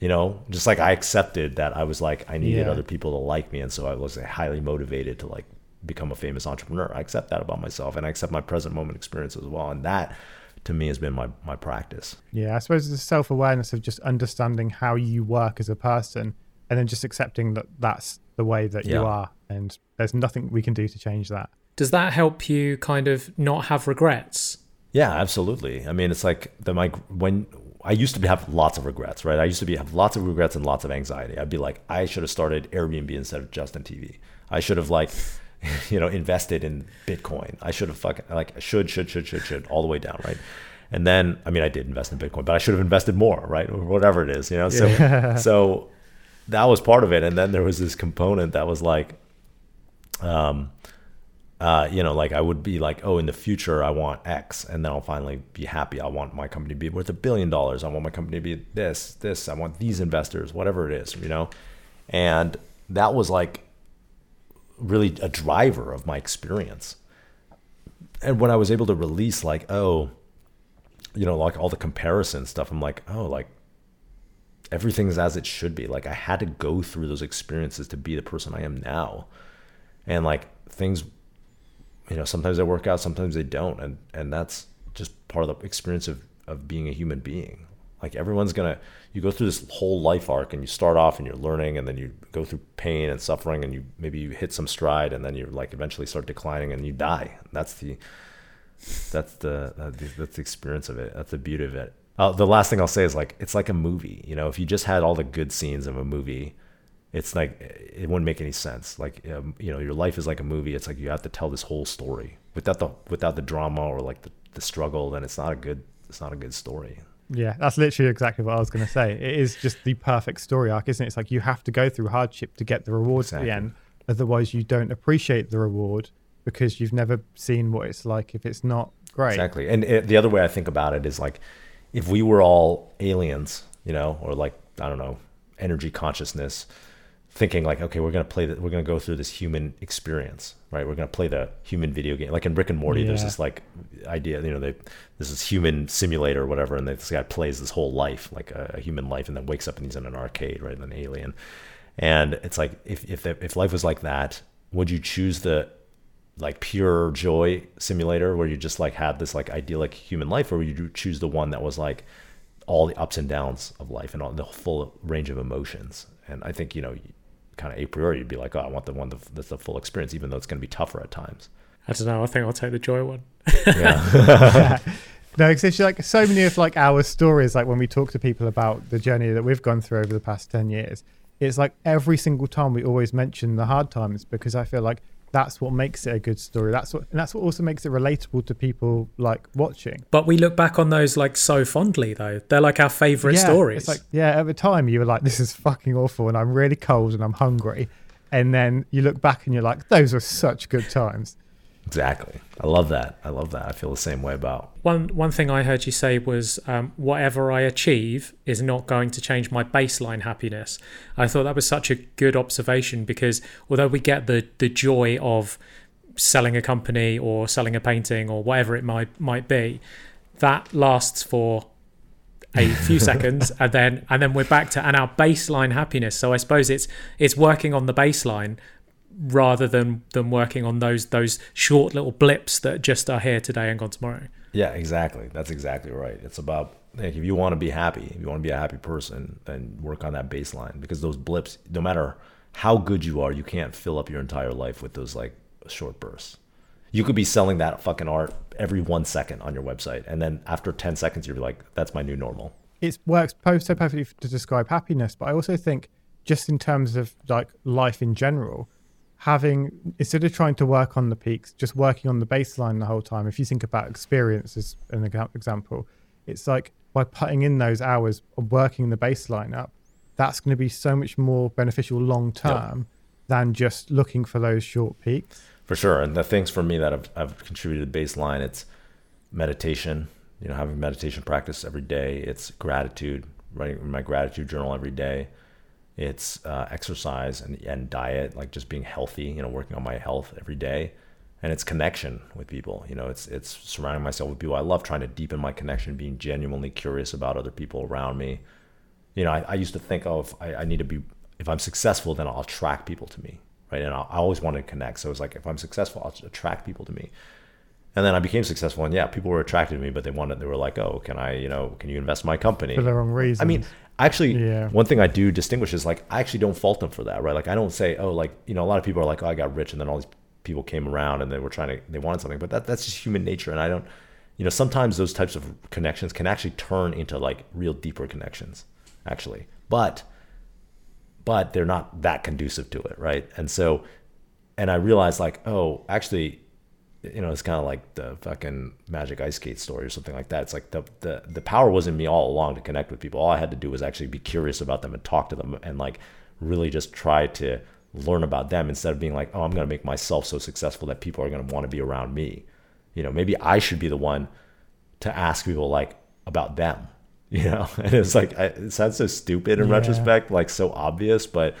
You know just like i accepted that i was like i needed Yeah. other people to like me. And so i was like, highly motivated to like become a famous entrepreneur. I accept that about myself and i accept my present moment experience as well. And that to me has been my my practice Yeah. I suppose it's a self awareness of just understanding how you work as a person and then just accepting that that's the way that Yeah. you are. And there's nothing we can do to change that. Does that help you kind of not have regrets? Yeah, absolutely. I mean, it's like the my when I used to have lots of regrets, right? I used to be have lots of regrets and lots of anxiety. I'd be like, I should have started Airbnb instead of Justin TV. I should have like, you know, invested in Bitcoin. I should have fucking like should should should should should all the way down, right? And then, I mean, I did invest in Bitcoin, but I should have invested more, right? Or whatever it is, you know. So, so that was part of it. And then there was this component that was like, um, uh, you know, like I would be like, oh, in the future, I want X, and then I'll finally be happy. I want my company to be worth a billion dollars. I want my company to be this, this. I want these investors, whatever it is, you know. And that was like really a driver of my experience. And when I was able to release, like, oh, you know, like all the comparison stuff, I'm like, oh, like everything's as it should be. Like I had to go through those experiences to be the person I am now. And like things you know, sometimes they work out, sometimes they don't. And and that's just part of the experience of, of being a human being. Like everyone's gonna you go through this whole life arc and you start off and you're learning and then you go through pain and suffering and you maybe you hit some stride and then you like eventually start declining and you die. That's the that's the that's the experience of it. That's the beauty of it. Uh, the last thing I'll say is like it's like a movie. You know, if you just had all the good scenes of a movie, it's like it wouldn't make any sense. Like um, you know, your life is like a movie. It's like you have to tell this whole story without the without the drama or like the, the struggle. Then it's not a good it's not a good story. Yeah, that's literally exactly what I was going to say. It is just the perfect story arc, isn't it? It's like you have to go through hardship to get the rewards at the end. Otherwise, you don't appreciate the reward because you've never seen what it's like if it's not great. Exactly. And it, the other way I think about it is like if we were all aliens, you know, or like I don't know, energy consciousness, thinking like, okay, we're gonna play that, we're gonna go through this human experience, right? We're gonna play the human video game, like in Rick and Morty. There's this like idea, you know, they this is human simulator or whatever, and this guy plays this whole life, like a, a human life, and then wakes up and he's in an arcade, right? An alien, and it's like if if if life was like that, would you choose the like pure joy simulator where you just like had this like idyllic human life or would you choose the one that was like all the ups and downs of life and all the full range of emotions and i think you know kind of a priori you'd be like oh i want the one that's the full experience even though it's going to be tougher at times I don't know. I think I'll take the joy one. yeah No, because it's like so many of like our stories, like when we talk to people about the journey that we've gone through over the past ten years, it's like every single time we always mention the hard times because I feel like that's what makes it a good story. That's what, and that's what also makes it relatable to people like watching. But we look back on those like so fondly, though. They're like our favorite yeah, stories. It's like yeah, at the time you were like, this is fucking awful, and I'm really cold and I'm hungry, and then you look back and you're like, those were such good times. Exactly i love that i love that i feel the same way about One one thing I heard you say was um, whatever I achieve is not going to change my baseline happiness. I thought that was such a good observation because although we get the the joy of selling a company or selling a painting or whatever it might might be, that lasts for a few seconds and then and then we're back to and our baseline happiness. So I suppose it's it's working on the baseline rather than than working on those those short little blips that just are here today and gone tomorrow. Yeah, exactly. That's exactly right. It's about like if you want to be happy, if you want to be a happy person, then work on that baseline because those blips, no matter how good you are, you can't fill up your entire life with those like short bursts. You could be selling that fucking art every one second on your website, and then after ten seconds, you're like, "That's my new normal." it works so perfectly to describe happiness but i also think just in terms of like life in general having instead of trying to work on the peaks just working on the baseline the whole time if you think about experience as an example it's like by putting in those hours of working the baseline up that's going to be so much more beneficial long term than just looking for those short peaks For sure. And the things for me that have, have contributed baseline, it's meditation, you know, having meditation practice every day. It's gratitude, writing my gratitude journal every day. It's uh, exercise and, and diet, like just being healthy, you know, working on my health every day. And it's connection with people. You know, it's it's surrounding myself with people. I love trying to deepen my connection, being genuinely curious about other people around me. You know, I, I used to think, oh, if I, I need to be, if I'm successful, then I'll attract people to me, right? And I, I always wanted to connect. So it's like, if I'm successful, I'll attract people to me. And then I became successful, and yeah, people were attracted to me, but they wanted, they were like, oh, can I, you know, can you invest in my company? for the wrong reasons I mean, actually, Yeah. one thing I do distinguish is like I actually don't fault them for that, right? Like I don't say, oh, like you know, a lot of people are like, oh, I got rich, and then all these people came around and they were trying to, they wanted something, but that that's just human nature, and I don't, you know, sometimes those types of connections can actually turn into like real deeper connections, actually, but but they're not that conducive to it, right? And so, and I realized like, oh, actually, you know, it's kind of like the fucking magic ice skate story or something like that. It's like the, the the power was in me all along to connect with people. All I had to do was actually be curious about them and talk to them and like really just try to learn about them instead of being like, oh, I'm gonna make myself so successful that people are gonna want to be around me. You know, maybe I should be the one to ask people like about them. You know, and it's like I, it sounds so stupid in Yeah. retrospect, like so obvious, but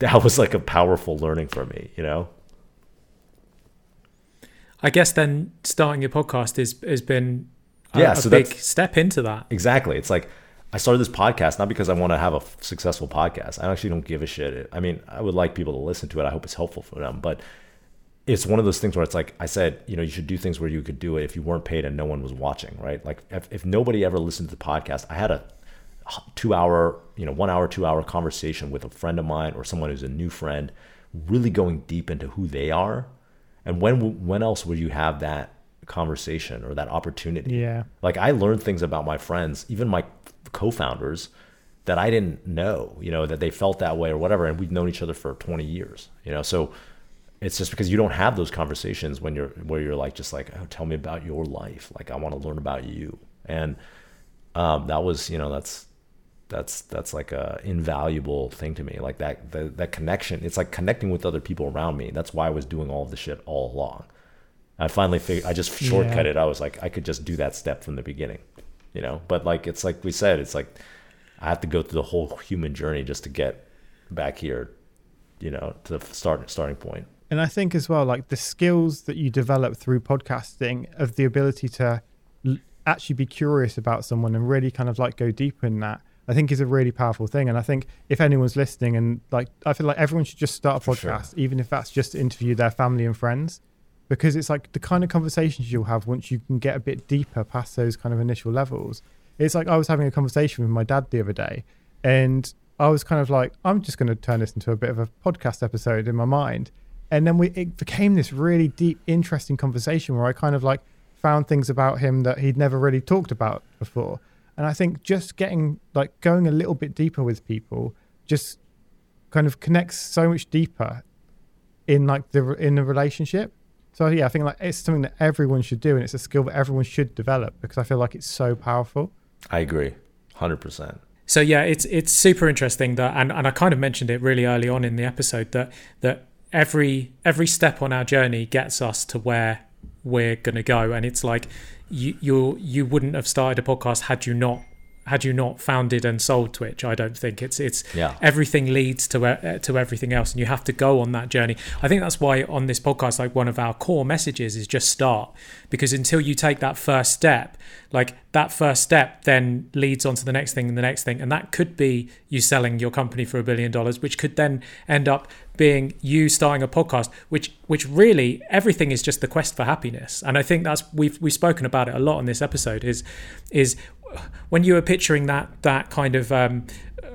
that was like a powerful learning for me. You know. I guess then starting your podcast is has been a, Yeah, a so big step into that. Exactly. It's like I started this podcast not because I want to have a successful podcast. I actually don't give a shit. I mean, I would like people to listen to it. I hope it's helpful for them. But it's one of those things where it's like I said, you know, you should do things where you could do it if you weren't paid and no one was watching, right? Like if, if nobody ever listened to the podcast, I had a two hour, you know, one hour, two hour conversation with a friend of mine or someone who's a new friend, really going deep into who they are. And when when else would you have that conversation or that opportunity? yeah Like I learned things about my friends, even my co-founders, that I didn't know. You know that they felt that way or whatever, and we've known each other for 20 years. You know, so it's just because you don't have those conversations when you're where you're like just like, oh, tell me about your life. Like I want to learn about you, and um, that was you know that's that's that's like a invaluable thing to me. Like that the, that connection it's like connecting with other people around me. That's why i was doing all of the shit all along. I finally figured i just shortcut Yeah. it. I was like i could just do that step from the beginning you know? But like it's like we said it's like i have to go through the whole human journey just to get back here you know to the start starting point. And I think as well, like the skills that you develop through podcasting of the ability to actually be curious about someone and really kind of like go deeper in that, I think is a really powerful thing. And I think if anyone's listening and like, I feel like everyone should just start a For sure. podcast, even if that's just to interview their family and friends, because it's like the kind of conversations you'll have once you can get a bit deeper past those kind of initial levels. It's like I was having a conversation with my dad the other day and I was kind of like, I'm just going to turn this into a bit of a podcast episode in my mind. And then we it became this really deep, interesting conversation where I kind of like found things about him that he'd never really talked about before. And I think just getting like going a little bit deeper with people just kind of connects so much deeper in like the in the relationship. So yeah, I think like it's something that everyone should do, and it's a skill that everyone should develop because I feel like it's so powerful. i agree 100% So yeah, it's it's super interesting that, and, and I kind of mentioned it really early on in the episode that that every every step on our journey gets us to where we're gonna go, and it's like you you you wouldn't have started a podcast had you not had you not founded and sold Twitch. I don't think it's it's Yeah. everything leads to uh, to everything else, and you have to go on that journey. I think that's why on this podcast, like one of our core messages is just start, because until you take that first step, like that first step then leads on to the next thing and the next thing, and that could be you selling your company for a billion dollars, which could then end up being you starting a podcast, which which really everything is just the quest for happiness, and I think that's we've we've spoken about it a lot on this episode. Is is when you were picturing that that kind of um,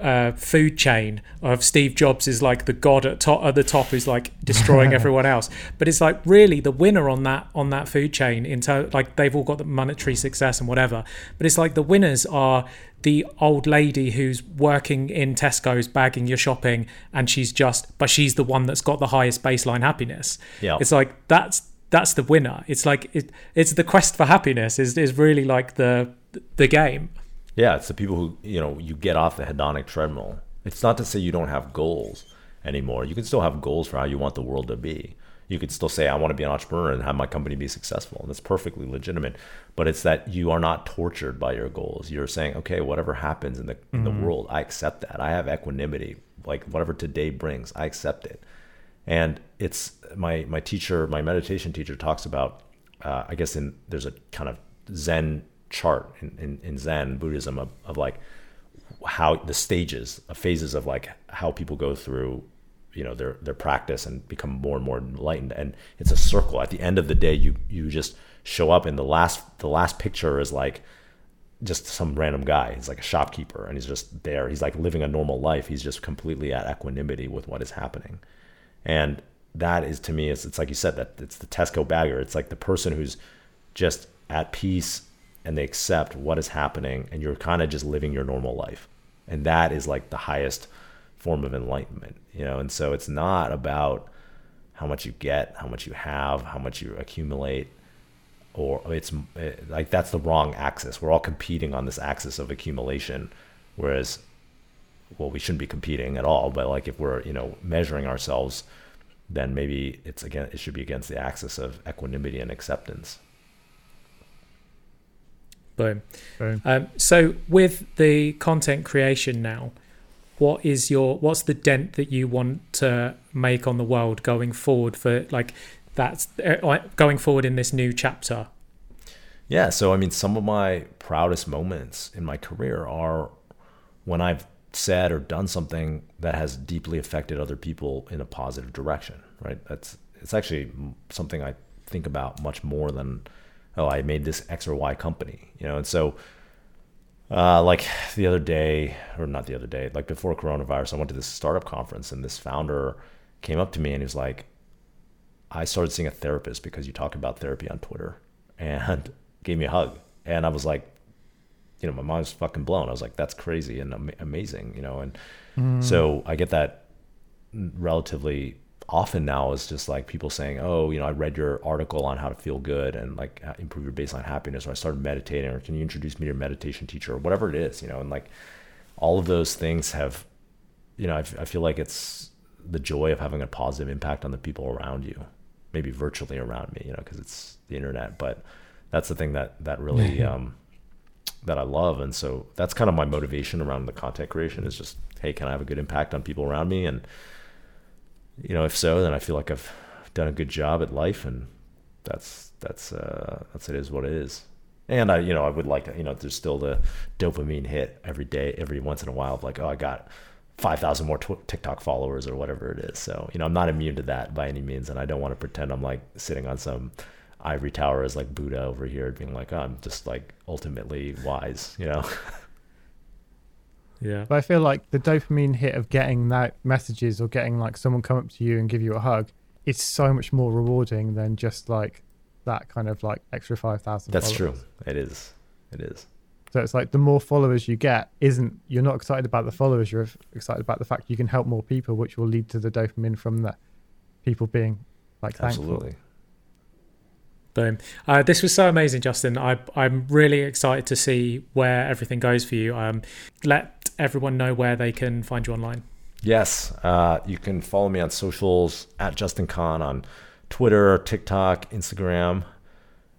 uh, food chain of Steve Jobs is like the god at, top, at the top who's like destroying everyone else, but it's like really the winner on that on that food chain in ter- like they've all got the monetary success and whatever, but it's like the winners are the old lady who's working in Tesco's bagging your shopping and she's just but she's the one that's got the highest baseline happiness. Yeah. It's like that's that's the winner. It's like it, it's the quest for happiness is is really like the the game. Yeah, it's the people who you know you get off the hedonic treadmill. It's not to say you don't have goals anymore. You can still have goals for how you want the world to be. You could still say I want to be an entrepreneur and have my company be successful, and that's perfectly legitimate. But it's that you are not tortured by your goals. You're saying, okay, whatever happens in the in the world, I accept that. I have equanimity. Like whatever today brings, I accept it. And it's my my teacher, my meditation teacher talks about. Uh, I guess in there's a kind of Zen chart in, in, in Zen Buddhism of, of like how the stages, uh, phases of like how people go through, you know, their their practice and become more and more enlightened. And it's a circle. At the end of the day, you you just show up, and the last the last picture is like just some random guy. He's like a shopkeeper, and he's just there. He's like living a normal life. He's just completely at equanimity with what is happening, and that is to me, it's, it's like you said that it's the Tesco bagger. It's like the person who's just at peace and they accept what is happening, and you're kind of just living your normal life, and that is like the highest form of enlightenment, you know. And so it's not about how much you get, how much you have, how much you accumulate or it's like that's the wrong axis. We're all competing on this axis of accumulation, whereas, well, we shouldn't be competing at all. But like if we're you know measuring ourselves, then maybe it's again it should be against the axis of equanimity and acceptance. Boom. Boom. Um, so with the content creation now, what is your what's the dent that you want to make on the world going forward for like that's uh, going forward in this new chapter? Yeah, so I mean, some of my proudest moments in my career are when I've said or done something that has deeply affected other people in a positive direction. Right? That's it's actually something I think about much more than oh, I made this X or Y company. You know, and so uh, like the other day, or not the other day, like before coronavirus, I went to this startup conference, and this founder came up to me and he was like, I started seeing a therapist because you talk about therapy on Twitter and gave me a hug. And I was like, you know, my mind was fucking blown. I was like, that's crazy and am- amazing, you know? And so I get that relatively often now is just like people saying, "Oh, you know, I read your article on how to feel good and like improve your baseline happiness, or I started meditating, or can you introduce me to your meditation teacher, or whatever it is, you know?" And like all of those things have, you know, I, I feel like it's the joy of having a positive impact on the people around you, maybe virtually around me, you know, because it's the internet. But that's the thing that that really um, that I love, and so that's kind of my motivation around the content creation is just, hey, can I have a good impact on people around me? And you know, if so, then I feel like I've done a good job at life, and that's that's uh, that's it is what it is. And I, you know, I would like to, you know, there's still the dopamine hit every day, every once in a while of like, oh, I got 5,000 more tw- TikTok followers or whatever it is. So, you know, I'm not immune to that by any means. And I don't want to pretend I'm like sitting on some ivory tower as like Buddha over here being like, oh, I'm just like ultimately wise, you know? yeah. But I feel like the dopamine hit of getting that messages or getting like someone come up to you and give you a hug, is so much more rewarding than just like that kind of like extra 5,000. That's followers. true. It is. It is. So it's like the more followers you get, isn't you're not excited about the followers, you're excited about the fact you can help more people, which will lead to the dopamine from the people being like thankful. Absolutely. Boom. Uh, this was so amazing, Justin. I, I'm really excited to see where everything goes for you. Um, let everyone know where they can find you online. Yes. Uh, you can follow me on socials at Justin Kan on Twitter, TikTok, Instagram.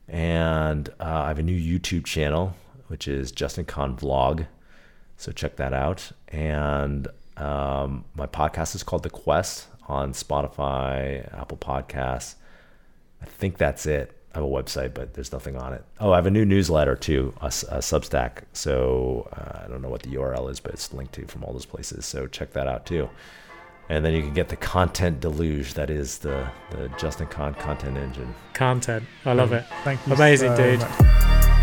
And uh, I have a new YouTube channel which is Justin Kan Vlog. So check that out. And um, my podcast is called The Quest on Spotify, Apple Podcasts. I think that's it. I have a website, but there's nothing on it. Oh, I have a new newsletter too, a, a Substack. So uh, I don't know what the URL is, but it's linked to from all those places. So check that out too. And then you can get the content deluge that is the the Justin Kan content engine. Content, I love it. Thank you. Amazing, so dude. Much.